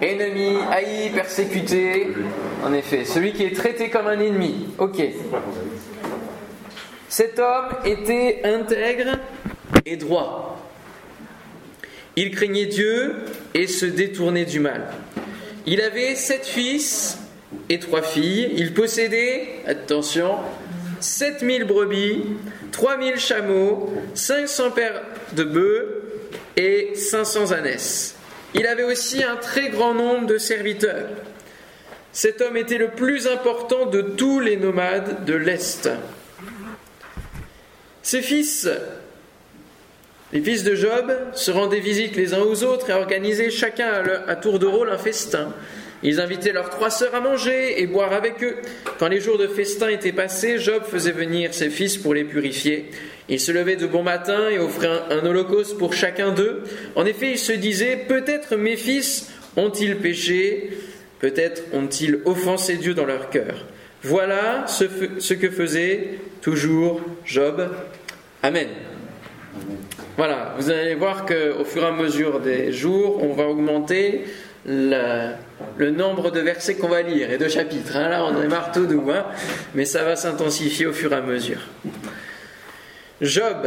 ennemi, haï, persécuté. En effet, celui qui est traité comme un ennemi. Ok. Cet homme était intègre et droit. Il craignait Dieu et se détournait du mal. Il avait sept fils et trois filles. Il possédait, attention, 7000 brebis, 3000 chameaux, 500 paires de bœufs et 500 ânesses. Il avait aussi un très grand nombre de serviteurs. Cet homme était le plus important de tous les nomades de l'Est. Ses fils, les fils de Job, se rendaient visite les uns aux autres et organisaient chacun à, tour de rôle un festin. Ils invitaient leurs trois sœurs à manger et boire avec eux. Quand les jours de festin étaient passés, Job faisait venir ses fils pour les purifier. Il se levait de bon matin et offrait un, holocauste pour chacun d'eux. En effet, il se disait, peut-être mes fils ont-ils péché, peut-être ont-ils offensé Dieu dans leur cœur. Voilà ce, que faisait toujours Job. Amen. Voilà, vous allez voir qu'au fur et à mesure des jours, on va augmenter le, nombre de versets qu'on va lire et de chapitres. Hein. Là, on est marteau doux, hein, mais ça va s'intensifier au fur et à mesure. Job,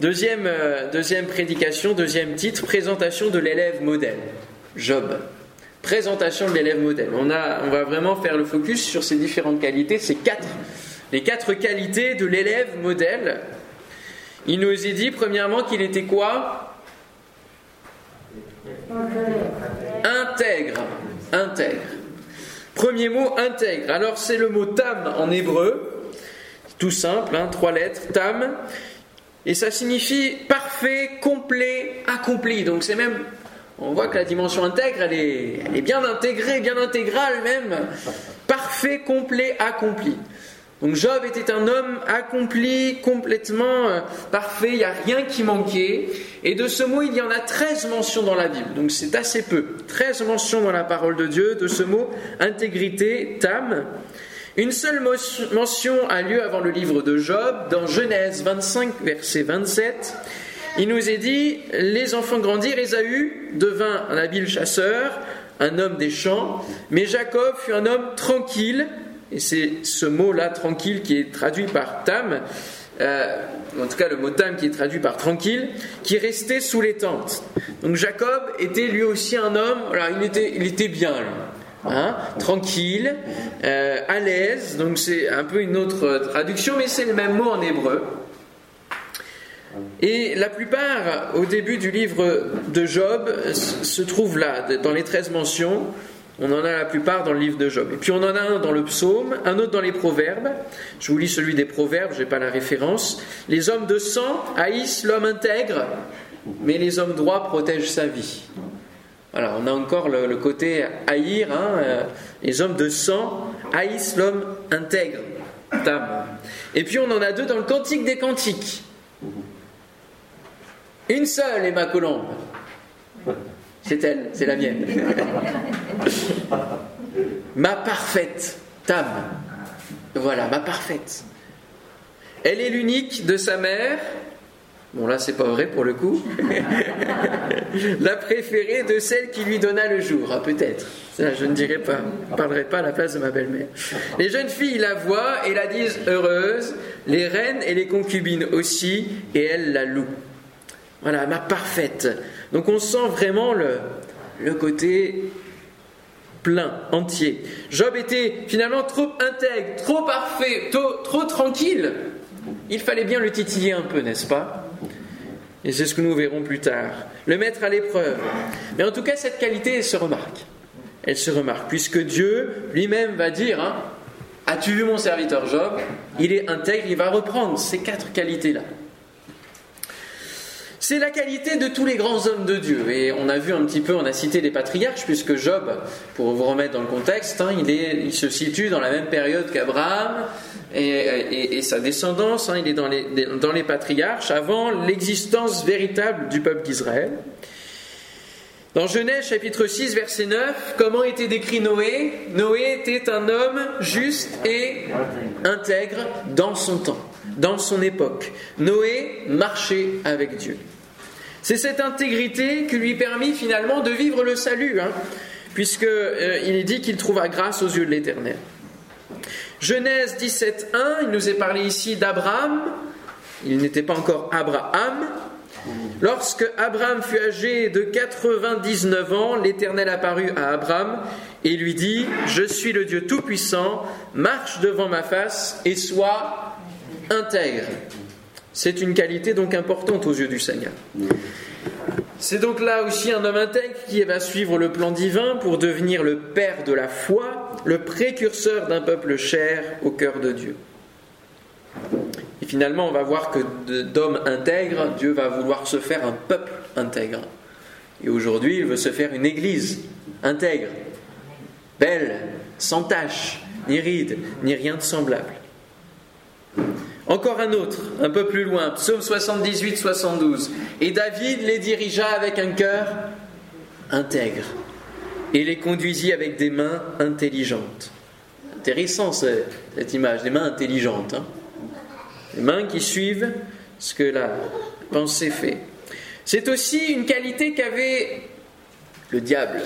deuxième, euh, deuxième prédication, deuxième titre, présentation de l'élève modèle. Job, présentation de l'élève modèle. On, a, va vraiment faire le focus sur ces différentes qualités, ces quatre, les quatre qualités de l'élève modèle. Il nous est dit premièrement qu'il était quoi? Intègre. Intègre. Premier mot, intègre. Alors c'est le mot tam en hébreu tout simple, hein, trois lettres, tam, et ça signifie parfait, complet, accompli. Donc c'est même, on voit que la dimension intègre, elle est, bien intégrée, bien intégrale même, parfait, complet, accompli. Donc Job était un homme accompli, complètement euh, parfait, il n'y a rien qui manquait. Et de ce mot, il y en a 13 mentions dans la Bible, donc c'est assez peu. 13 mentions dans la parole de Dieu de ce mot intégrité, tam. Une seule mention a lieu avant le livre de Job, dans Genèse 25, verset 27. Il nous est dit Les enfants grandirent, Ésaü devint un habile chasseur, un homme des champs, mais Jacob fut un homme tranquille, et c'est ce mot-là, tranquille, qui est traduit par tam, euh, en tout cas le mot tam qui est traduit par tranquille, qui restait sous les tentes. Donc Jacob était lui aussi un homme, voilà, il était, il était bien, lui. Hein, tranquille, euh, à l'aise. Donc c'est un peu une autre traduction, mais c'est le même mot en hébreu. Et la plupart, au début du livre de Job, se trouvent là, dans les 13 mentions. On en a la plupart dans le livre de Job. Et puis on en a un dans le psaume, un autre dans les proverbes. Je vous lis celui des proverbes, je n'ai pas la référence. Les hommes de sang haïssent l'homme intègre, mais les hommes droits protègent sa vie. Voilà, on a encore le, côté haïr, hein, euh, les hommes de sang haïssent l'homme intègre, tam. Et puis on en a deux dans le Cantique des Cantiques. Une seule est ma colombe. C'est elle, c'est la mienne. ma parfaite, Tam. Voilà, ma parfaite. Elle est l'unique de sa mère, Bon là c'est pas vrai pour le coup. la préférée de celle qui lui donna le jour, ah, peut-être. Je ne dirai pas, je parlerai pas à la place de ma belle-mère. Les jeunes filles la voient et la disent heureuse, les reines et les concubines aussi, et elles la louent. Voilà, ma parfaite. Donc on sent vraiment le côté plein, entier. Job était finalement trop intègre, trop parfait, trop tranquille. Il fallait bien le titiller un peu, n'est-ce pas? Et c'est ce que nous verrons plus tard. Le mettre à l'épreuve. Mais en tout cas, cette qualité, elle se remarque. Elle se remarque, puisque Dieu lui-même va dire hein, As-tu vu mon serviteur Job? Il est intègre, il va reprendre ces quatre qualités-là. C'est la qualité de tous les grands hommes de Dieu. Et on a vu un petit peu, on a cité les patriarches, puisque Job, pour vous remettre dans le contexte, hein, il, se situe dans la même période qu'Abraham, et, sa descendance, hein, il est dans les, dans les patriarches, avant l'existence véritable du peuple d'Israël. Dans Genèse chapitre 6 verset 9, comment était décrit Noé? Noé était un homme juste et intègre dans son temps, dans son époque. Noé marchait avec Dieu. C'est cette intégrité qui lui permit finalement de vivre le salut, hein, puisqu'il euh, est dit qu'il trouva grâce aux yeux de l'Éternel. Genèse 17.1, il nous est parlé ici d'Abraham, il n'était pas encore Abraham. Lorsque Abraham fut âgé de 99 ans, l'Éternel apparut à Abraham et lui dit, Je suis le Dieu Tout-Puissant, marche devant ma face et sois intègre. C'est une qualité donc importante aux yeux du Seigneur. C'est donc là aussi un homme intègre qui va suivre le plan divin pour devenir le père de la foi, le précurseur d'un peuple cher au cœur de Dieu. Et finalement, on va voir que d'hommes intègres, Dieu va vouloir se faire un peuple intègre. Et aujourd'hui, il veut se faire une église intègre, belle, sans tache, ni ride, ni rien de semblable. Encore un autre, un peu plus loin, psaume 78-72. Et David les dirigea avec un cœur intègre et les conduisit avec des mains intelligentes. Intéressant cette image, des mains intelligentes. Hein. des mains qui suivent ce que la pensée fait. C'est aussi une qualité qu'avait le diable.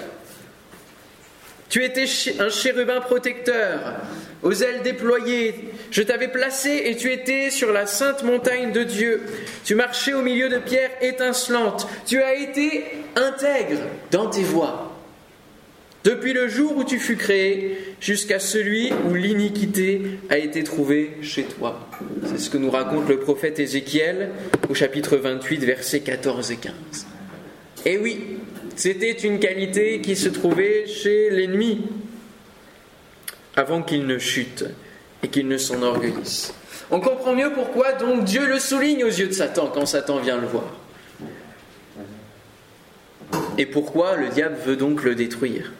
Tu étais un chérubin protecteur, aux ailes déployées. Je t'avais placé et tu étais sur la sainte montagne de Dieu. Tu marchais au milieu de pierres étincelantes. Tu as été intègre dans tes voies. Depuis le jour où tu fus créé jusqu'à celui où l'iniquité a été trouvée chez toi. C'est ce que nous raconte le prophète Ézéchiel au chapitre 28, versets 14 et 15. Et oui, c'était une qualité qui se trouvait chez l'ennemi avant qu'il ne chute et qu'il ne s'enorgueillisse. On comprend mieux pourquoi donc Dieu le souligne aux yeux de Satan quand Satan vient le voir. Et pourquoi le diable veut donc le détruire.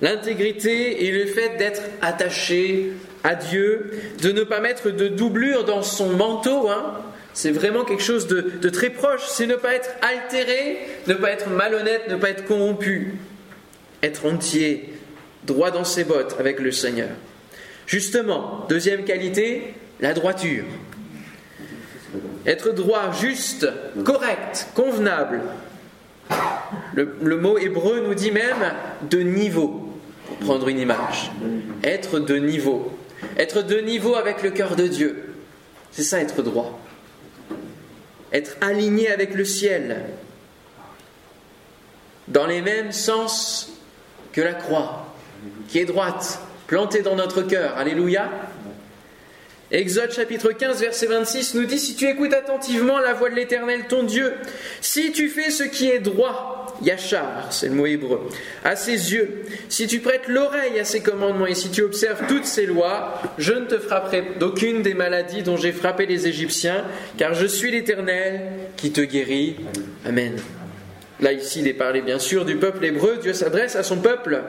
L'intégrité et le fait d'être attaché à Dieu, de ne pas mettre de doublure dans son manteau, hein, c'est vraiment quelque chose de, de très proche. C'est ne pas être altéré, ne pas être malhonnête, ne pas être corrompu. Être entier, droit dans ses bottes avec le Seigneur. Justement, deuxième qualité, la droiture. Être droit, juste, correct, convenable. Le, mot hébreu nous dit même de niveau, pour prendre une image. Être de niveau. Être de niveau avec le cœur de Dieu. C'est ça être droit. Être aligné avec le ciel. Dans les mêmes sens que la croix qui est droite, plantée dans notre cœur. Alléluia. Exode chapitre 15 verset 26 nous dit, si tu écoutes attentivement la voix de l'Éternel ton Dieu, si tu fais ce qui est droit, Yachar, c'est le mot hébreu, à ses yeux, si tu prêtes l'oreille à ses commandements et si tu observes toutes ses lois, je ne te frapperai d'aucune des maladies dont j'ai frappé les Égyptiens, car je suis l'Éternel qui te guérit. Amen. Là ici il est parlé bien sûr du peuple hébreu, Dieu s'adresse à son peuple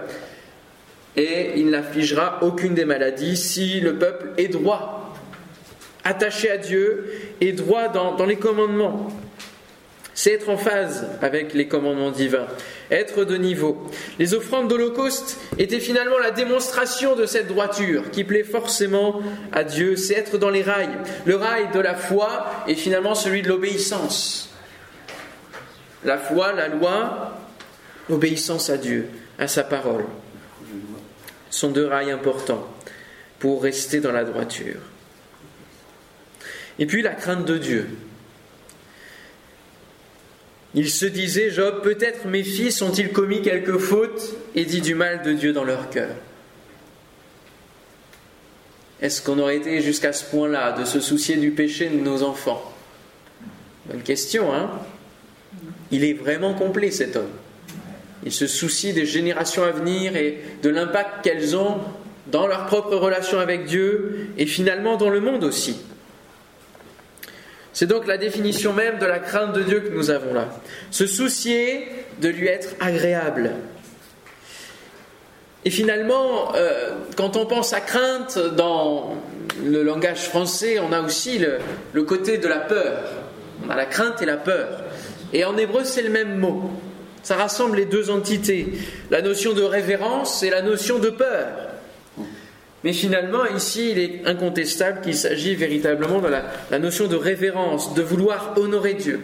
et il n'affligera aucune des maladies si le peuple est droit, attaché à Dieu et droit dans, les commandements. C'est être en phase avec les commandements divins, être de niveau. Les offrandes d'Holocauste étaient finalement la démonstration de cette droiture qui plaît forcément à Dieu, c'est être dans les rails. Le rail de la foi est finalement celui de l'obéissance. La foi, la loi, l'obéissance à Dieu, à sa parole sont deux rails importants pour rester dans la droiture. Et puis la crainte de Dieu. Il se disait, Job, peut-être mes fils ont-ils commis quelques fautes et dit du mal de Dieu dans leur cœur. Est-ce qu'on aurait été jusqu'à ce point-là de se soucier du péché de nos enfants? Bonne question, hein? Il est vraiment complet cet homme. Il se soucie des générations à venir et de l'impact qu'elles ont dans leur propre relation avec Dieu et finalement dans le monde aussi. C'est donc la définition même de la crainte de Dieu que nous avons là. Se soucier de lui être agréable. Et finalement, euh, quand on pense à crainte dans le langage français, on a aussi le, le côté de la peur. On a la crainte et la peur. Et en hébreu, c'est le même mot. Ça rassemble les deux entités, la notion de révérence et la notion de peur. Mais finalement, ici, il est incontestable qu'il s'agit véritablement de la, notion de révérence, de vouloir honorer Dieu.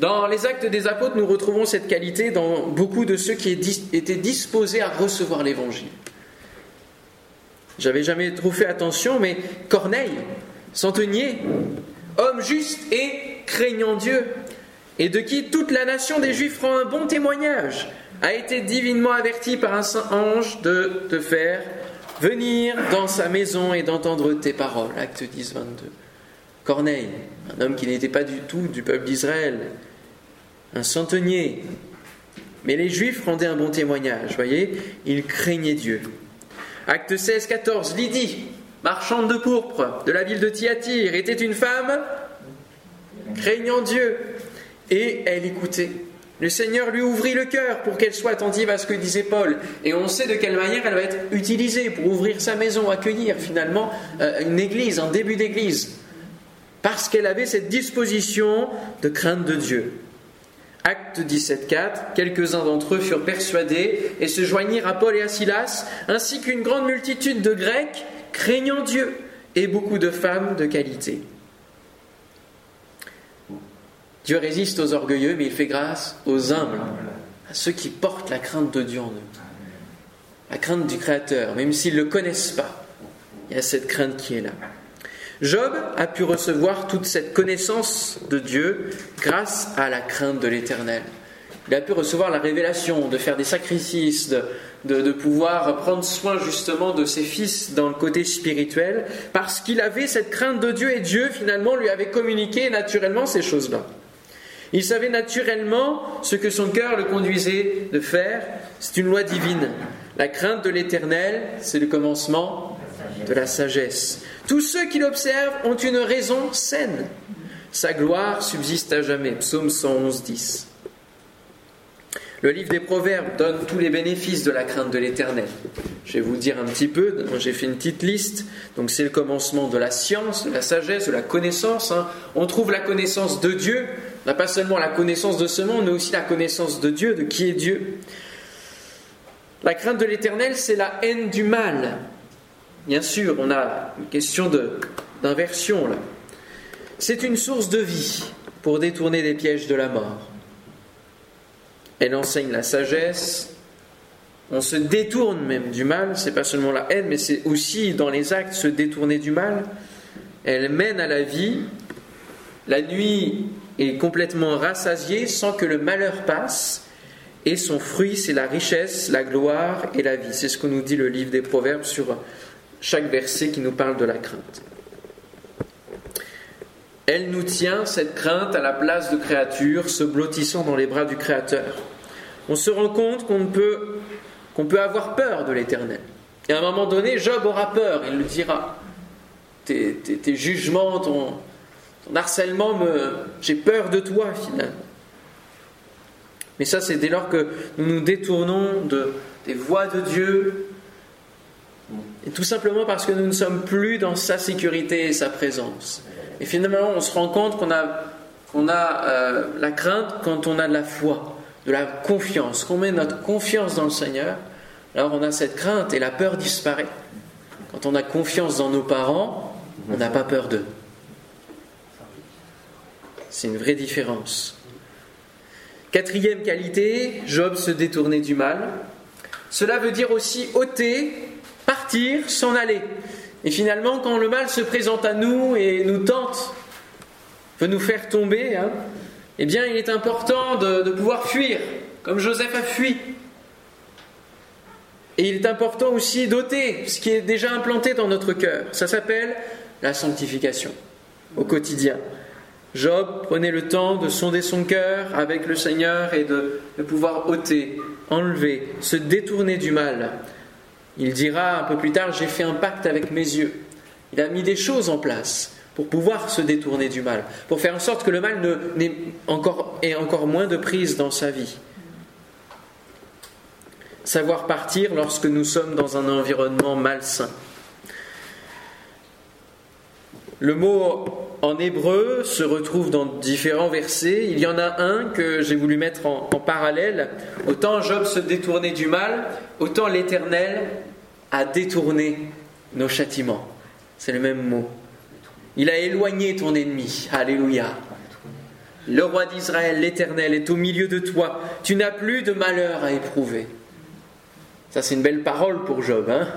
Dans les actes des apôtres, nous retrouvons cette qualité dans beaucoup de ceux qui étaient disposés à recevoir l'évangile. J'avais jamais trop fait attention, mais Corneille, centenier, homme juste et craignant Dieu, et de qui toute la nation des Juifs rend un bon témoignage, a été divinement averti par un saint ange de te faire venir dans sa maison et d'entendre tes paroles. Acte 10, 22. Corneille, un homme qui n'était pas du tout du peuple d'Israël, un centenier. Mais les Juifs rendaient un bon témoignage, voyez, ils craignaient Dieu. Acte 16, 14, Lydie, marchande de pourpre de la ville de Thyatire, était une femme craignant Dieu, et elle écoutait. Le Seigneur lui ouvrit le cœur pour qu'elle soit attentive à ce que disait Paul. Et on sait de quelle manière elle va être utilisée pour ouvrir sa maison, accueillir finalement euh, une église, un début d'église. Parce qu'elle avait cette disposition de crainte de Dieu. Acte 17.4, quelques-uns d'entre eux furent persuadés et se joignirent à Paul et à Silas, ainsi qu'une grande multitude de Grecs craignant Dieu et beaucoup de femmes de qualité. Dieu résiste aux orgueilleux, mais il fait grâce aux humbles, à ceux qui portent la crainte de Dieu en eux. La crainte du Créateur, même s'ils ne le connaissent pas. Il y a cette crainte qui est là. Job a pu recevoir toute cette connaissance de Dieu grâce à la crainte de l'Éternel. Il a pu recevoir la révélation de faire des sacrifices, de, pouvoir prendre soin justement de ses fils dans le côté spirituel, parce qu'il avait cette crainte de Dieu et Dieu finalement lui avait communiqué naturellement ces choses-là. Il savait naturellement ce que son cœur le conduisait de faire. C'est une loi divine. La crainte de l'éternel, c'est le commencement de la sagesse. Tous ceux qui l'observent ont une raison saine. Sa gloire subsiste à jamais. Psaume 111, 10. Le livre des Proverbes donne tous les bénéfices de la crainte de l'Éternel. Je vais vous dire un petit peu, j'ai fait une petite liste. Donc c'est le commencement de la science, de la sagesse, de la connaissance. Hein. On trouve la connaissance de Dieu. On n'a pas seulement la connaissance de ce monde, mais aussi la connaissance de Dieu, de qui est Dieu. La crainte de l'Éternel, c'est la haine du mal. Bien sûr, on a une question d'inversion là. C'est une source de vie pour détourner des pièges de la mort. Elle enseigne la sagesse. On se détourne même du mal, c'est pas seulement la haine, mais c'est aussi dans les actes se détourner du mal. Elle mène à la vie. La nuit est complètement rassasiée sans que le malheur passe. Et son fruit, c'est la richesse, la gloire et la vie. C'est ce que nous dit le livre des Proverbes sur chaque verset qui nous parle de la crainte. Elle nous tient, cette crainte, à la place de créature, se blottissant dans les bras du Créateur. On se rend compte qu'on peut, qu'on peut avoir peur de l'éternel. Et à un moment donné, Job aura peur, il le dira. Tes, jugements, ton, harcèlement, me, j'ai peur de toi finalement. Mais ça, c'est dès lors que nous nous détournons de, des voies de Dieu, et tout simplement parce que nous ne sommes plus dans sa sécurité et sa présence. Et finalement, on se rend compte qu'on a, qu'on a euh, la crainte quand on a de la foi, de la confiance, qu'on met notre confiance dans le Seigneur. Alors on a cette crainte et la peur disparaît. Quand on a confiance dans nos parents, on n'a pas peur d'eux. C'est une vraie différence. Quatrième qualité, Job se détournait du mal. Cela veut dire aussi ôter, partir, s'en aller. Et finalement, quand le mal se présente à nous et nous tente, veut nous faire tomber, hein, eh bien, il est important de, de pouvoir fuir, comme Joseph a fui. Et il est important aussi d'ôter ce qui est déjà implanté dans notre cœur. Ça s'appelle la sanctification au quotidien. Job prenait le temps de sonder son cœur avec le Seigneur et de, pouvoir ôter, enlever, se détourner du mal il dira un peu plus tard, j'ai fait un pacte avec mes yeux. Il a mis des choses en place pour pouvoir se détourner du mal, pour faire en sorte que le mal ait encore moins de prise dans sa vie. Savoir partir lorsque nous sommes dans un environnement malsain. Le mot en hébreu se retrouve dans différents versets. Il y en a un que j'ai voulu mettre en, parallèle. Autant Job se détournait du mal, autant l'Éternel a détourné nos châtiments. C'est le même mot. Il a éloigné ton ennemi. Alléluia. Le roi d'Israël, l'Éternel, est au milieu de toi. Tu n'as plus de malheur à éprouver. Ça, c'est une belle parole pour Job. Hein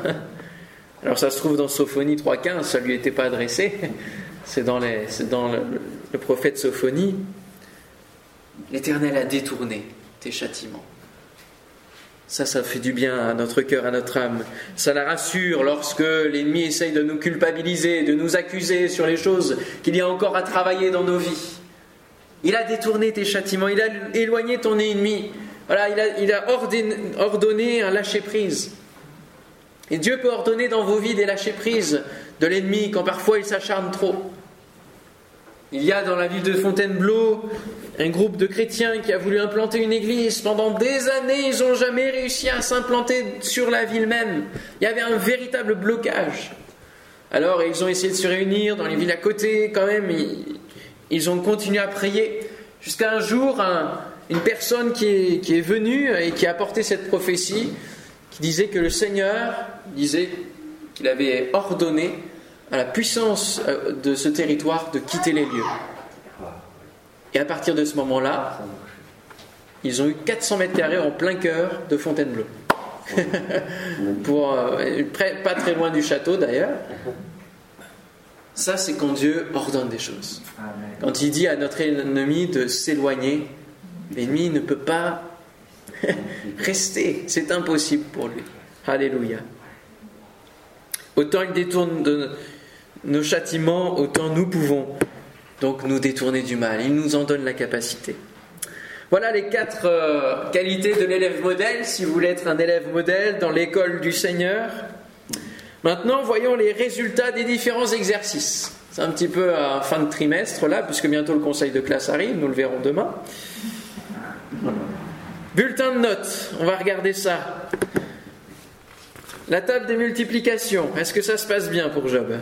Alors, ça se trouve dans Sophonie 3.15, ça ne lui était pas adressé. C'est dans, dans le, le prophète Sophonie. L'Éternel a détourné tes châtiments. Ça, ça fait du bien à notre cœur, à notre âme. Ça la rassure lorsque l'ennemi essaye de nous culpabiliser, de nous accuser sur les choses qu'il y a encore à travailler dans nos vies. Il a détourné tes châtiments, il a éloigné ton ennemi. Voilà, il a, il a ordonné, ordonné un lâcher-prise. Et Dieu peut ordonner dans vos vies des lâcher-prise de l'ennemi quand parfois il s'acharne trop. Il y a dans la ville de Fontainebleau un groupe de chrétiens qui a voulu implanter une église. Pendant des années, ils n'ont jamais réussi à s'implanter sur la ville même. Il y avait un véritable blocage. Alors, ils ont essayé de se réunir dans les villes à côté, quand même. Ils, ont continué à prier. Jusqu'à un jour, une personne qui est, qui est venue et qui a apporté cette prophétie, qui disait que le Seigneur disait qu'il avait ordonné à la puissance euh, de ce territoire de quitter les lieux. Et à partir de ce moment-là, ils ont eu 400 mètres carrés en plein cœur de Fontainebleau. Euh, pas très loin du château d'ailleurs. Ça, c'est quand Dieu ordonne des choses. Quand il dit à notre ennemi de s'éloigner, l'ennemi ne peut pas rester. C'est impossible pour lui. Alléluia. Autant il détourne nos châtiments, autant nous pouvons donc nous détourner du mal. Il nous en donne la capacité. Voilà les quatre euh, qualités de l'élève modèle, si vous voulez être un élève modèle dans l'école du Seigneur. Maintenant, voyons les résultats des différents exercices. C'est un petit peu à fin de trimestre là, puisque bientôt le conseil de classe arrive, nous le verrons demain. Bulletin de notes, on va regarder ça. La table des multiplications, est-ce que ça se passe bien pour Job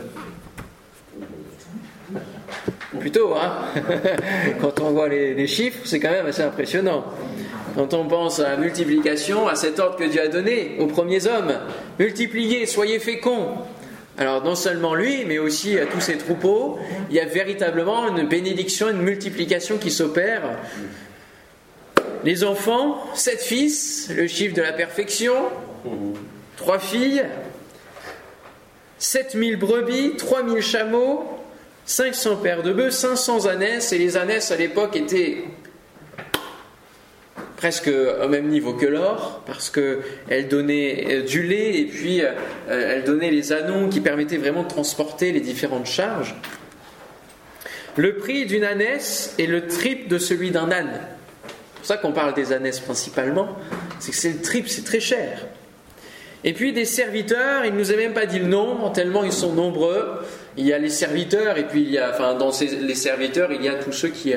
Plutôt, hein Quand on voit les, chiffres, c'est quand même assez impressionnant. Quand on pense à la multiplication, à cet ordre que Dieu a donné aux premiers hommes, multipliez, soyez féconds. Alors non seulement lui, mais aussi à tous ses troupeaux, il y a véritablement une bénédiction, une multiplication qui s'opère. Les enfants, sept fils, le chiffre de la perfection, trois filles, 7000 brebis, 3000 chameaux, 500 paires de bœufs, 500 ânesses, et les ânesses à l'époque étaient presque au même niveau que l'or, parce qu'elles donnaient euh, du lait et puis euh, elles donnaient les anons qui permettaient vraiment de transporter les différentes charges. Le prix d'une ânesse est le triple de celui d'un âne. C'est pour ça qu'on parle des ânesses principalement, c'est que c'est le triple, c'est très cher. Et puis des serviteurs, il ne nous a même pas dit le nombre, tellement ils sont nombreux. Il y a les serviteurs, et puis il y a, enfin, dans les serviteurs, il y a tous ceux qui,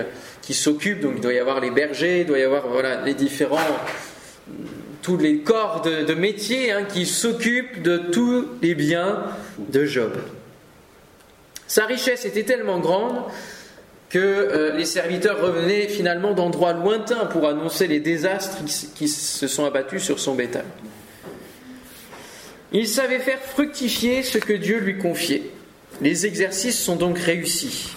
s'occupent. Donc il doit y avoir les bergers, il doit y avoir voilà, les différents, tous les corps de, métier hein, qui s'occupent de tous les biens de Job. Sa richesse était tellement grande que euh, les serviteurs revenaient finalement d'endroits lointains pour annoncer les désastres qui se sont abattus sur son bétail. Il savait faire fructifier ce que Dieu lui confiait. Les exercices sont donc réussis.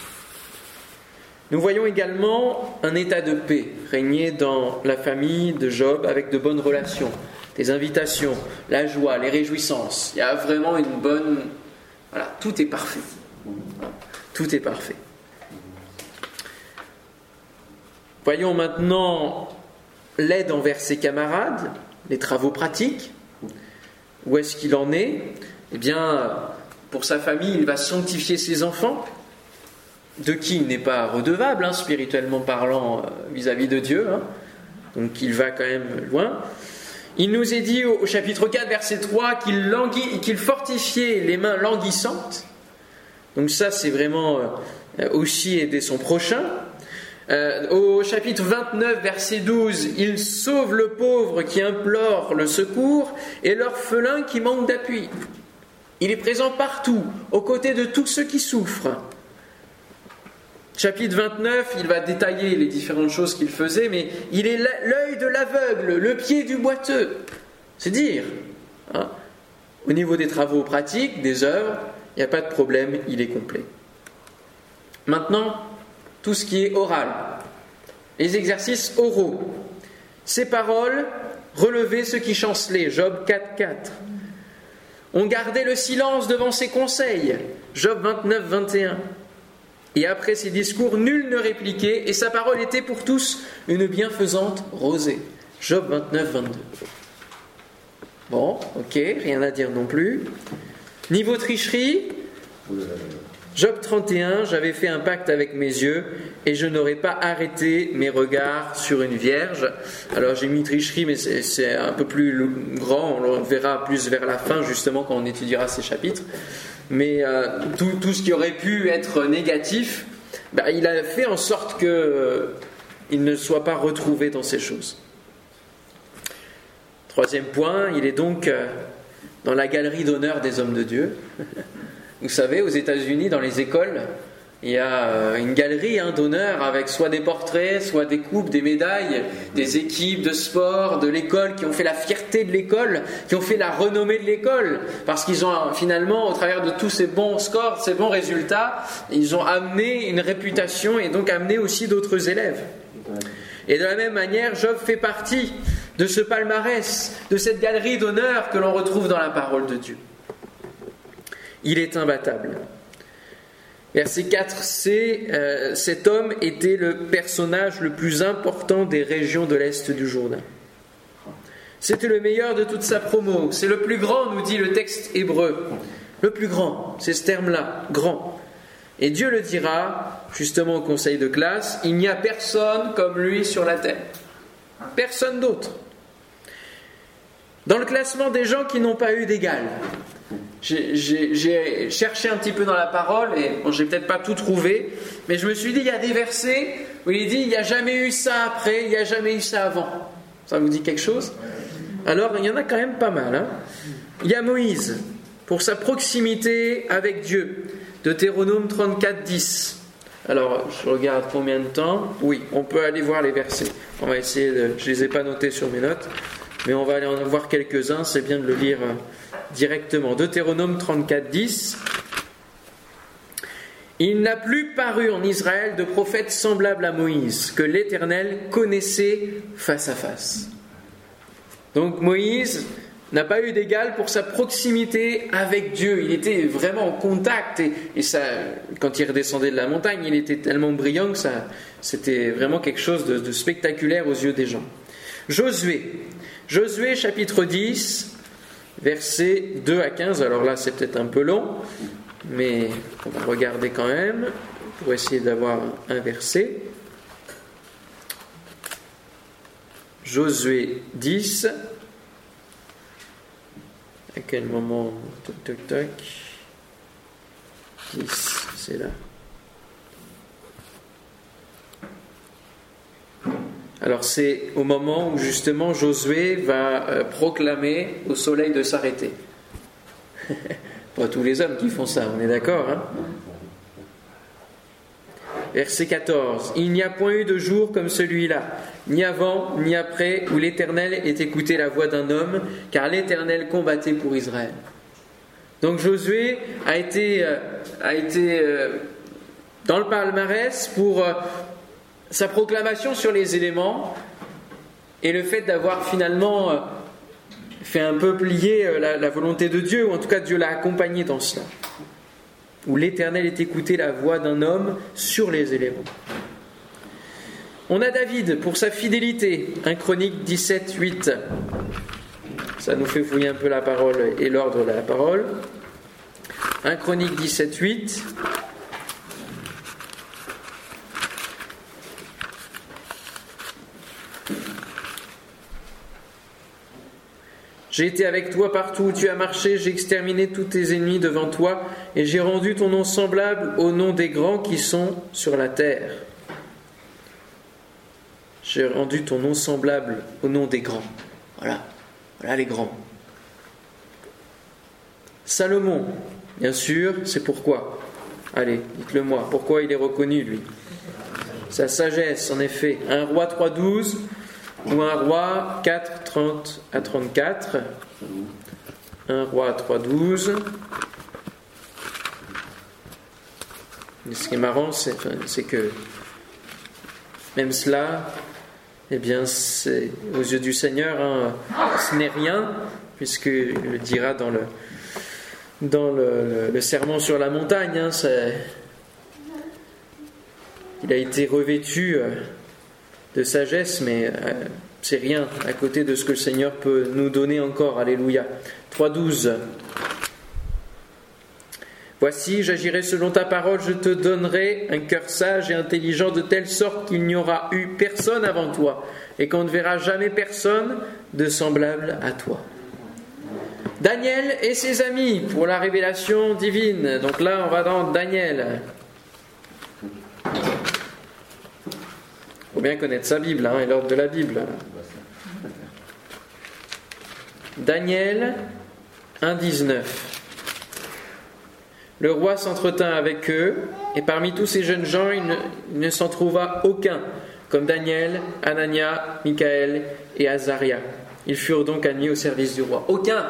Nous voyons également un état de paix régner dans la famille de Job avec de bonnes relations, des invitations, la joie, les réjouissances. Il y a vraiment une bonne... Voilà, tout est parfait. Tout est parfait. Voyons maintenant l'aide envers ses camarades, les travaux pratiques. Où est-ce qu'il en est Eh bien, pour sa famille, il va sanctifier ses enfants, de qui il n'est pas redevable, hein, spirituellement parlant, euh, vis-à-vis de Dieu. Hein. Donc il va quand même loin. Il nous est dit au, chapitre 4, verset 3, qu'il fortifiait les mains languissantes. Donc ça, c'est vraiment euh, aussi aider son prochain. Euh, au chapitre 29, verset 12, il sauve le pauvre qui implore le secours et l'orphelin qui manque d'appui. Il est présent partout, aux côtés de tous ceux qui souffrent. Chapitre 29, il va détailler les différentes choses qu'il faisait, mais il est l'œil de l'aveugle, le pied du boiteux. C'est dire. Hein. Au niveau des travaux pratiques, des œuvres, il n'y a pas de problème, il est complet. Maintenant, tout ce qui est oral. les exercices oraux. Ces paroles relevaient ceux qui chancelaient, Job 4, 4. On gardait le silence devant ses conseils, Job 29, 21. Et après ses discours, nul ne répliquait, et sa parole était pour tous une bienfaisante rosée. Job 29, 22. Bon, ok, rien à dire non plus. Niveau tricherie, Job 31, j'avais fait un pacte avec mes yeux et je n'aurais pas arrêté mes regards sur une vierge. Alors j'ai mis tricherie, mais c'est un peu plus grand, on le verra plus vers la fin justement quand on étudiera ces chapitres. Mais euh, tout, ce qui aurait pu être négatif, bah, il a fait en sorte qu'il euh, ne soit pas retrouvé dans ces choses. Troisième point, il est donc euh, dans la galerie d'honneur des hommes de Dieu. Vous savez, aux États-Unis, dans les écoles, il y a euh, une galerie hein, d'honneur avec soit des portraits, soit des coupes, des médailles, des équipes de sport de l'école qui ont fait la fierté de l'école, qui ont fait la renommée de l'école, parce qu'ils ont finalement, au travers de tous ces bons scores, ces bons résultats, ils ont amené une réputation et donc amené aussi d'autres élèves. Et de la même manière, Job fait partie de ce palmarès, de cette galerie d'honneur que l'on retrouve dans la parole de Dieu. Il est imbattable. Verset 4, c'est euh, cet homme était le personnage le plus important des régions de l'Est du Jourdain. C'était le meilleur de toute sa promo. C'est le plus grand, nous dit le texte hébreu. Le plus grand, c'est ce terme-là, grand. Et Dieu le dira, justement au conseil de classe, il n'y a personne comme lui sur la terre. Personne d'autre. Dans le classement des gens qui n'ont pas eu d'égal, j'ai cherché un petit peu dans la parole et bon, j'ai peut-être pas tout trouvé, mais je me suis dit il y a des versets où il dit il n'y a jamais eu ça après, il n'y a jamais eu ça avant. Ça vous dit quelque chose? Alors il y en a quand même pas mal. Hein. il y a Moïse pour sa proximité avec Dieu. Deutéronome 34, 10. Alors, je regarde combien de temps? Oui, on peut aller voir les versets. On va essayer de. Je les ai pas notés sur mes notes, mais on va aller en voir quelques-uns. C'est bien de le lire euh, directement. Deutéronome 34, 10. Il n'a plus paru en Israël de prophète semblable à Moïse, que l'Éternel connaissait face à face. Donc Moïse n'a pas eu d'égal pour sa proximité avec Dieu. Il était vraiment en contact et, ça, quand il redescendait de la montagne, il était tellement brillant que ça, c'était vraiment quelque chose de, de spectaculaire aux yeux des gens. Josué, Josué chapitre 10, versets 2 à 15. Alors là, c'est peut-être un peu long, mais on va regarder quand même pour essayer d'avoir un verset. Josué 10. À quel moment? Toc, toc, toc. 10, c'est là. Alors c'est au moment où justement Josué va euh, proclamer au soleil de s'arrêter. Pas tous les hommes qui font ça, on est d'accord hein Verset 14. Il n'y a point eu de jour comme celui-là, ni avant, ni après, où l'Éternel ait écouté la voix d'un homme, car l'Éternel combattait pour Israël. Donc Josué a été, euh, euh, dans le palmarès pour sa proclamation sur les éléments et le fait d'avoir finalement euh, fait un peu plier euh, la, volonté de Dieu, ou en tout cas Dieu l'a accompagné dans cela, où l'Éternel est écouté la voix d'un homme sur les éléments. On a David pour sa fidélité, 1 Chronique 17, 8. Ça nous fait fouiller un peu la parole et l'ordre de la parole. 1 Chronique 17, 8. J'ai été avec toi partout où tu as marché, j'ai exterminé tous tes ennemis devant toi, et j'ai rendu ton nom semblable au nom des grands qui sont sur la terre. J'ai rendu ton nom semblable au nom des grands. Voilà, voilà les grands. Salomon, bien sûr, c'est pourquoi. Allez, dites-le moi, pourquoi il est reconnu, lui? Sa sagesse, en effet. Un roi 3.12, ou un roi 4, 30 à 34. Un roi 3, 12. ce qui est marrant, c'est que Même cela, eh bien, c'est aux yeux du Seigneur, hein, ce n'est rien, puisqu'il le dira dans le, dans sur la montagne. Hein, il a été revêtu euh, de sagesse, mais euh, c'est rien à côté de ce que le Seigneur peut nous donner encore. Alléluia. 3.12. Voici, j'agirai selon ta parole, je te donnerai un cœur sage et intelligent de telle sorte qu'il n'y aura eu personne avant toi et qu'on ne verra jamais personne de semblable à toi. Daniel et ses amis pour la révélation divine. Donc là, on va dans Daniel. Il faut bien connaître sa Bible hein, et l'ordre de la Bible. Daniel 1.19 Le roi s'entretint avec eux, et parmi tous ces jeunes gens, il ne, s'en trouva aucun, comme Daniel, Anania, Michael et Azaria. Ils furent donc admis au service du roi. Aucun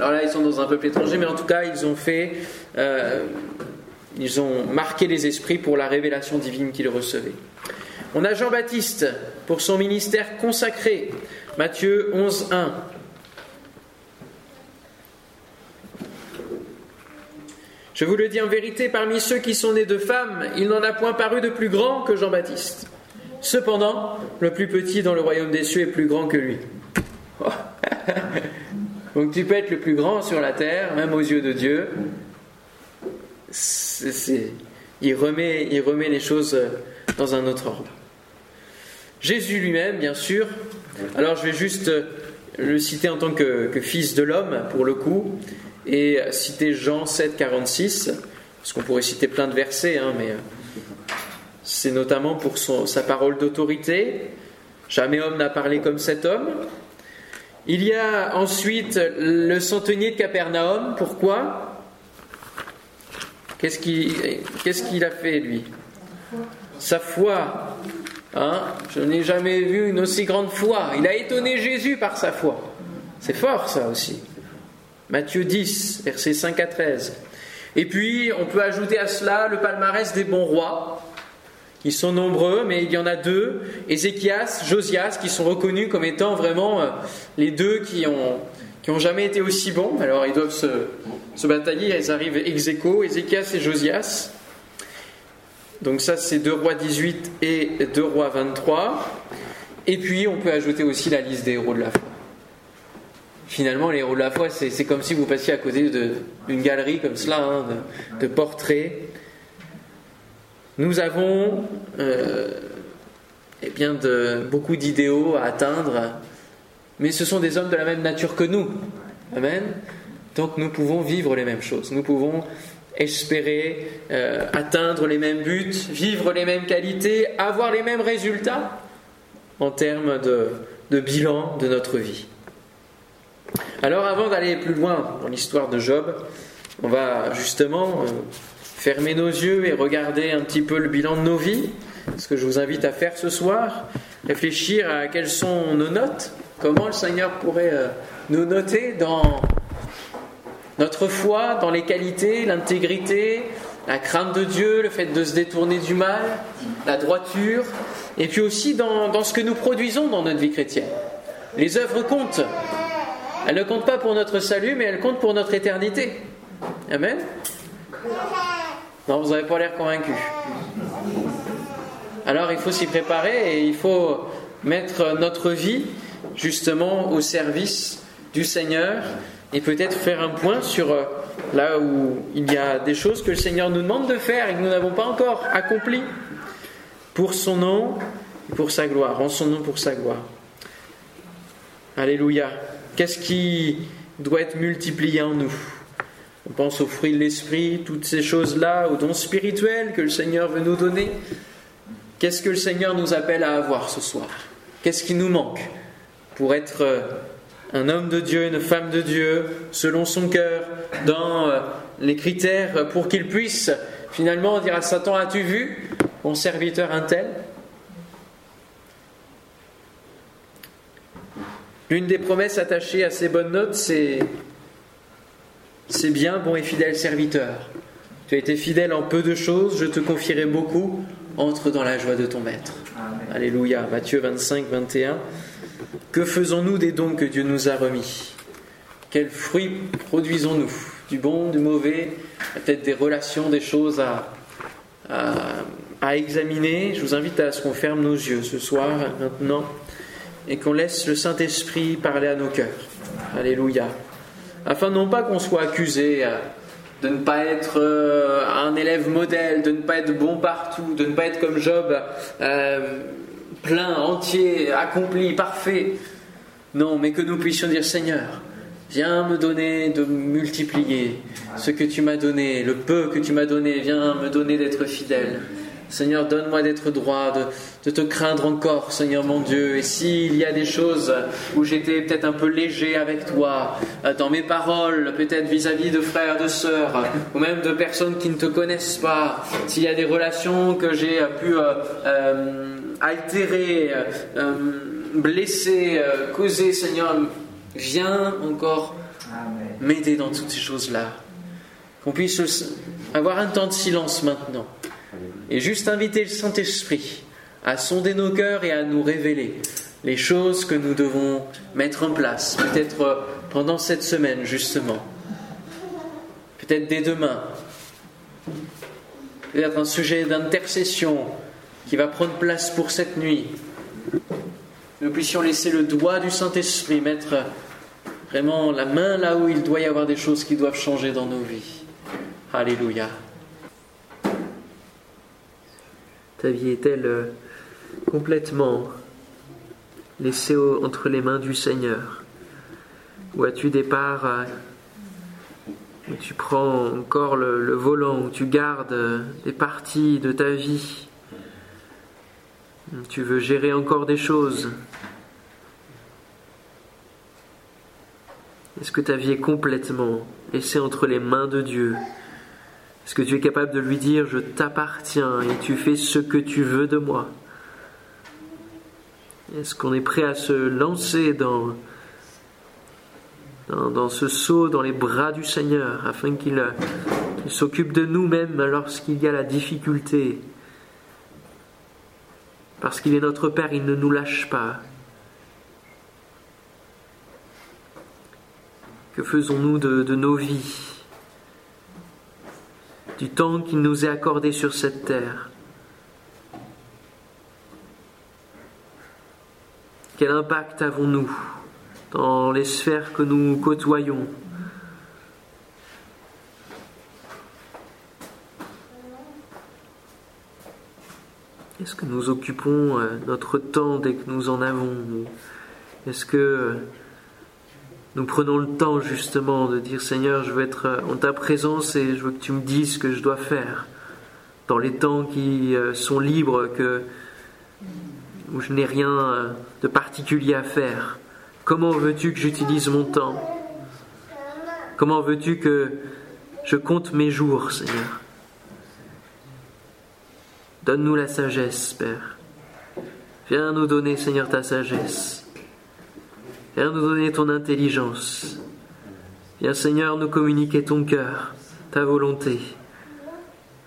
Alors là, ils sont dans un peuple étranger, mais en tout cas, ils ont fait. Euh, ils ont marqué les esprits pour la révélation divine qu'ils recevaient. On a Jean-Baptiste pour son ministère consacré. Matthieu 11, 1. Je vous le dis en vérité, parmi ceux qui sont nés de femmes, il n'en a point paru de plus grand que Jean-Baptiste. Cependant, le plus petit dans le royaume des cieux est plus grand que lui. Donc tu peux être le plus grand sur la terre, même aux yeux de Dieu. il, remet, il remet les choses dans un autre ordre. Jésus lui-même, bien sûr. Alors je vais juste le citer en tant que, que fils de l'homme, pour le coup et citer Jean 7, 46, parce qu'on pourrait citer plein de versets, hein, mais euh, c'est notamment pour sa parole d'autorité. Jamais homme n'a parlé comme cet homme. Il y a ensuite le centenier de Capernaum. Pourquoi? Qu'est-ce qu'il a fait, lui? Sa foi. Hein? Je n'ai jamais vu une aussi grande foi. Il a étonné Jésus par sa foi. C'est fort, ça aussi. Matthieu 10, versets 5 à 13. Et puis, on peut ajouter à cela le palmarès des bons rois. Ils sont nombreux, mais il y en a deux, Ézéchias, Josias, qui sont reconnus comme étant vraiment euh, les deux qui ont, qui ont jamais été aussi bons. Alors, ils doivent se, se batailler, ils arrivent ex aequo, Ézéchias et Josias. Donc ça, c'est 2 rois 18 et 2 rois 23. Et puis, on peut ajouter aussi la liste des héros de la foi finalement, les héros de la foi, c'est comme si vous passiez à côté d'une galerie comme cela, hein, de, portraits. Nous avons euh, eh bien beaucoup d'idéaux à atteindre, mais ce sont des hommes de la même nature que nous. Amen. Donc nous pouvons vivre les mêmes choses. Nous pouvons espérer euh, atteindre les mêmes buts, vivre les mêmes qualités, avoir les mêmes résultats en termes de bilan de notre vie. Alors avant d'aller plus loin dans l'histoire de Job, on va justement euh, fermer nos yeux et regarder un petit peu le bilan de nos vies, ce que je vous invite à faire ce soir, réfléchir à quelles sont nos notes, comment le Seigneur pourrait euh, nous noter dans notre foi, dans les qualités, l'intégrité, la crainte de Dieu, le fait de se détourner du mal, la droiture, et puis aussi dans, dans ce que nous produisons dans notre vie chrétienne. Les œuvres comptent. Elle ne compte pas pour notre salut, mais elle compte pour notre éternité. Amen Non, vous n'avez pas l'air convaincu. Alors il faut s'y préparer et il faut mettre notre vie justement au service du Seigneur et peut-être faire un point sur euh, là où il y a des choses que le Seigneur nous demande de faire et que nous n'avons pas encore accomplies pour son nom et pour sa gloire, en son nom pour sa gloire. Alléluia. Qu'est-ce qui doit être multiplié en nous? On pense aux fruits de l'esprit, toutes ces choses-là, aux dons spirituels que le Seigneur veut nous donner. Qu'est-ce que le Seigneur nous appelle à avoir ce soir? Qu'est-ce qui nous manque pour être euh, un homme de Dieu, une femme de Dieu, selon son cœur, dans euh, les critères pour qu'il puisse finalement dire à Satan As-tu vu mon serviteur un tel? L'une des promesses attachées à ces bonnes notes, c'est C'est bien, bon et fidèle serviteur. Tu as été fidèle en peu de choses, je te confierai beaucoup. entre dans la joie de ton Maître. Alléluia. Matthieu 25, 21. Que faisons-nous des dons que Dieu nous a remis? Quels fruits produisons-nous? Du bon, du mauvais? Peut-être des relations, des choses à, examiner? Je vous invite à ce qu'on ferme nos yeux ce soir, maintenant, et qu'on laisse le Saint-Esprit parler à nos cœurs. Alléluia. Afin non pas qu'on soit accusé euh, de ne pas être euh, un élève modèle, de ne pas être bon partout, de ne pas être comme Job, euh, plein, entier, accompli, parfait. Non, mais que nous puissions dire Seigneur, viens me donner de multiplier ce que tu m'as donné, le peu que tu m'as donné, viens me donner d'être fidèle. Seigneur, donne-moi d'être droit, de, te craindre encore, Seigneur mon Dieu. Et s'il y a des choses où j'étais peut-être un peu léger avec toi, euh, dans mes paroles, peut-être vis-à-vis de frères, de sœurs, ou même de personnes qui ne te connaissent pas, s'il y a des relations que j'ai pu euh, euh, altérer, blesser, causer, Seigneur, viens encore m'aider dans toutes ces choses-là. Qu'on puisse avoir un temps de silence maintenant et juste inviter le Saint-Esprit à sonder nos cœurs et à nous révéler les choses que nous devons mettre en place, peut-être pendant cette semaine justement, peut-être dès demain, peut-être un sujet d'intercession qui va prendre place pour cette nuit. Nous puissions laisser le doigt du Saint-Esprit mettre vraiment la main là où il doit y avoir des choses qui doivent changer dans nos vies. Alléluia. Ta vie est-elle euh, complètement laissée entre les mains du Seigneur. Ou as-tu des parts euh, où tu prends encore le, volant, où tu gardes euh, des parties de ta vie Tu veux gérer encore des choses? Est-ce que ta vie est complètement laissée entre les mains de Dieu? Est-ce que tu es capable de lui dire je t'appartiens et tu fais ce que tu veux de moi. Est-ce qu'on est prêt à se lancer dans, ce saut dans les bras du Seigneur afin qu'il s'occupe de nous-mêmes lorsqu'il y a la difficulté? Parce qu'il est notre Père, il ne nous lâche pas. Que faisons-nous de nos vies? Du temps qu'il nous est accordé sur cette terre. Quel impact avons-nous dans les sphères que nous côtoyons? Est-ce que nous occupons euh, notre temps dès que nous en avons? Est-ce que nous prenons le temps justement de dire Seigneur, je veux être euh, en ta présence et je veux que tu me dises ce que je dois faire dans les temps qui euh, sont libres, que, où je n'ai rien euh, de particulier à faire. Comment veux-tu que j'utilise mon temps? Comment veux-tu que je compte mes jours, Seigneur? Donne-nous la sagesse, Père. Viens nous donner, Seigneur, ta sagesse. Viens nous donner ton intelligence. Viens Seigneur nous communiquer ton cœur, ta volonté.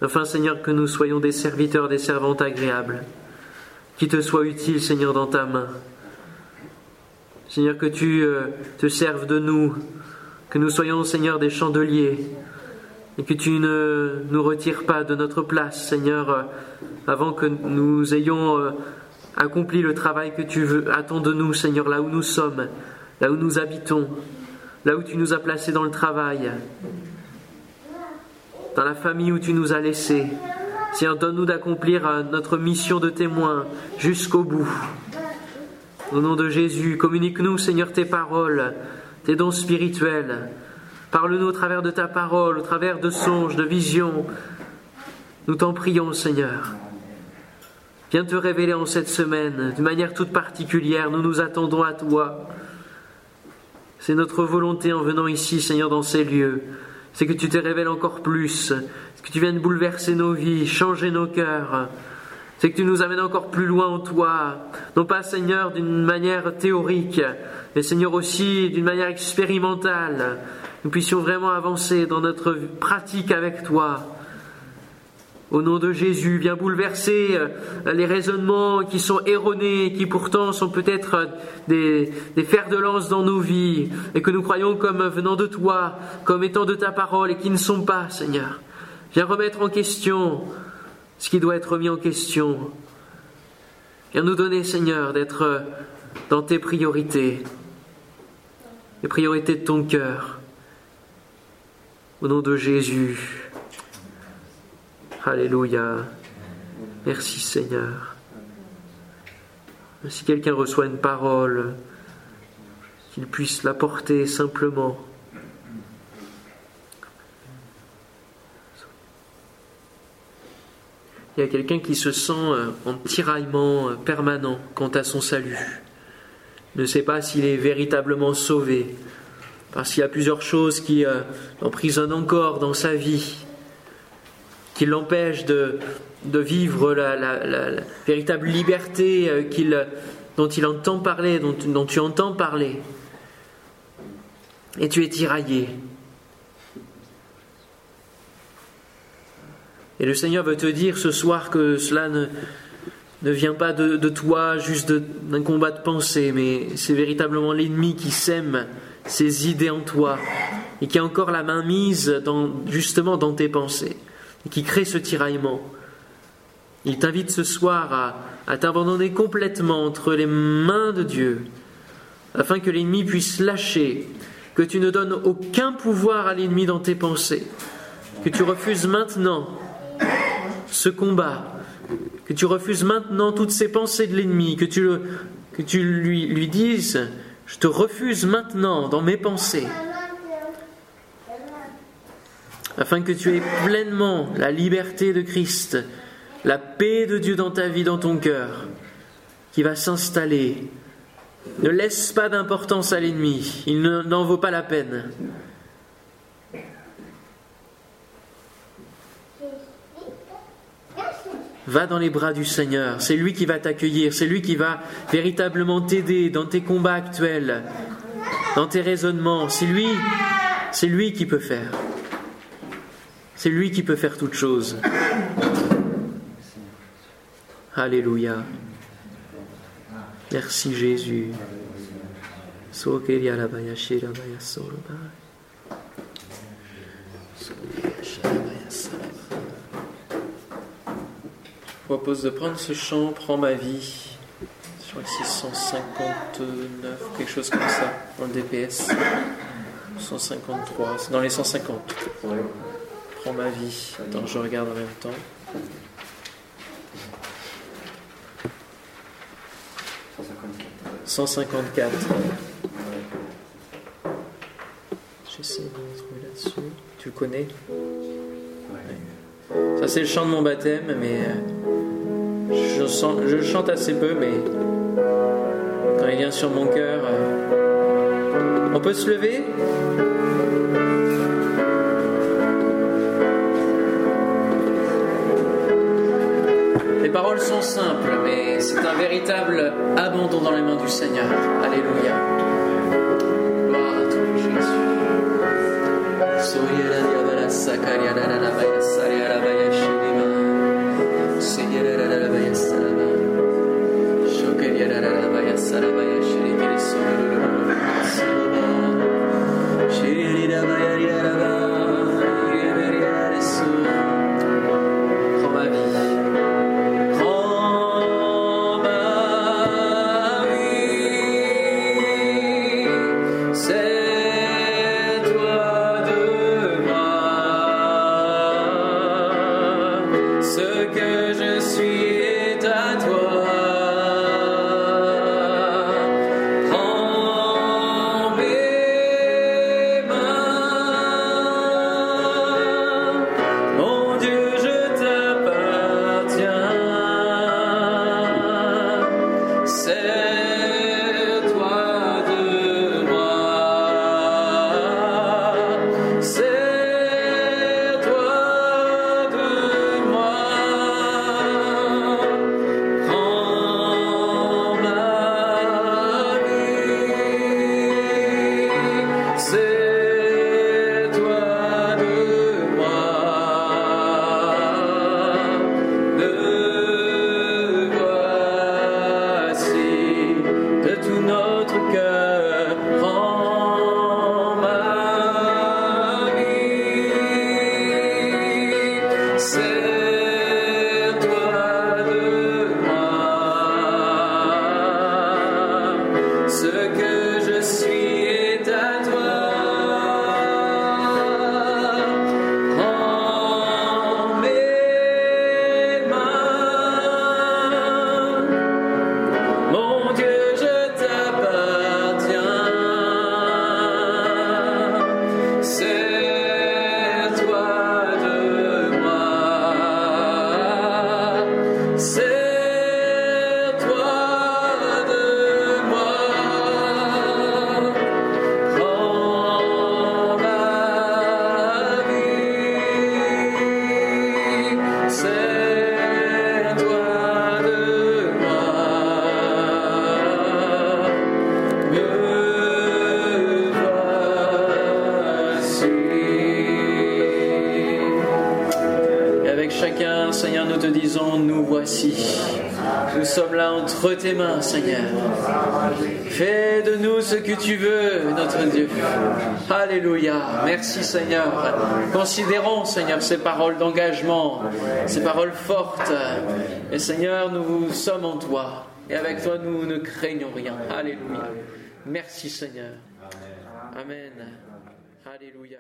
Enfin Seigneur que nous soyons des serviteurs, des servantes agréables, qui te soient utiles Seigneur dans ta main. Seigneur que tu euh, te serves de nous, que nous soyons Seigneur des chandeliers, et que tu ne nous retires pas de notre place Seigneur euh, avant que nous ayons euh, Accomplis le travail que tu veux. Attends de nous, Seigneur, là où nous sommes, là où nous habitons, là où tu nous as placés dans le travail, dans la famille où tu nous as laissés. Seigneur, donne-nous d'accomplir euh, notre mission de témoin jusqu'au bout. Au nom de Jésus, communique-nous, Seigneur, tes paroles, tes dons spirituels. Parle-nous au travers de ta parole, au travers de songes, de visions. Nous t'en prions, Seigneur. Viens te révéler en cette semaine d'une manière toute particulière. Nous nous attendons à toi. C'est notre volonté en venant ici, Seigneur, dans ces lieux. C'est que tu te révèles encore plus. C'est que tu viennes bouleverser nos vies, changer nos cœurs. C'est que tu nous amènes encore plus loin en toi. Non pas, Seigneur, d'une manière théorique, mais Seigneur aussi d'une manière expérimentale. Nous puissions vraiment avancer dans notre pratique avec toi Au nom de Jésus, viens bouleverser euh, les raisonnements qui sont erronés, qui pourtant sont peut-être euh, des, des fers de lance dans nos vies, et que nous croyons comme venant de toi, comme étant de ta parole, et qui ne sont pas, Seigneur. Viens remettre en question ce qui doit être remis en question. Viens nous donner, Seigneur, d'être euh, dans tes priorités, les priorités de ton cœur. Au nom de Jésus. Alléluia. Merci Seigneur. Si quelqu'un reçoit une parole, qu'il puisse la porter simplement. Il y a quelqu'un qui se sent euh, en tiraillement euh, permanent quant à son salut. Ne sait pas s'il est véritablement sauvé, parce qu'il y a plusieurs choses qui euh, l'emprisonnent encore dans sa vie qui l'empêche de, vivre la, véritable liberté euh, dont il entend parler, dont, tu entends parler. Et tu es tiraillé. Et le Seigneur veut te dire ce soir que cela ne, vient pas de, toi juste d'un combat de pensée, mais c'est véritablement l'ennemi qui sème ses idées en toi et qui a encore la main mise justement dans tes pensées qui crée ce tiraillement. Il t'invite ce soir à, à t'abandonner complètement entre les mains de Dieu, afin que l'ennemi puisse lâcher, que tu ne donnes aucun pouvoir à l'ennemi dans tes pensées, que tu refuses maintenant ce combat, que tu refuses maintenant toutes ces pensées de l'ennemi, que tu, lui dises, je te refuse maintenant dans mes pensées afin que tu aies pleinement la liberté de Christ, la paix de Dieu dans ta vie, dans ton cœur, qui va s'installer. Ne laisse pas d'importance à l'ennemi, il n'en vaut pas la peine. Va dans les bras du Seigneur, c'est lui qui va t'accueillir, c'est lui qui va véritablement t'aider dans tes combats actuels, dans tes raisonnements, c'est lui, c'est lui qui peut faire. C'est lui qui peut faire toutes choses. Alléluia. Merci Jésus. Je propose de prendre ce chant, Prends ma vie. Je crois que c'est 159, quelque chose comme ça, dans le DPS. 153, c'est dans les 150 ma vie. Attends, je regarde en même temps. « 154. J'essaie de trouver là-dessus. Tu le connais? Ça, c'est le chant de mon baptême, mais euh, je, sens, je chante assez peu, mais quand il vient sur mon cœur. Euh, on peut se lever? Sont simples, mais c'est un véritable abandon dans les mains du Seigneur. Alléluia. Mains, Seigneur. Fais de nous ce que tu veux, notre Dieu. Alléluia. Merci, Seigneur. Considérons, Seigneur, ces paroles d'engagement, ces paroles fortes. Et Seigneur, nous sommes en toi. Et avec toi, nous ne craignons rien. Alléluia. Merci, Seigneur. Amen. Alléluia.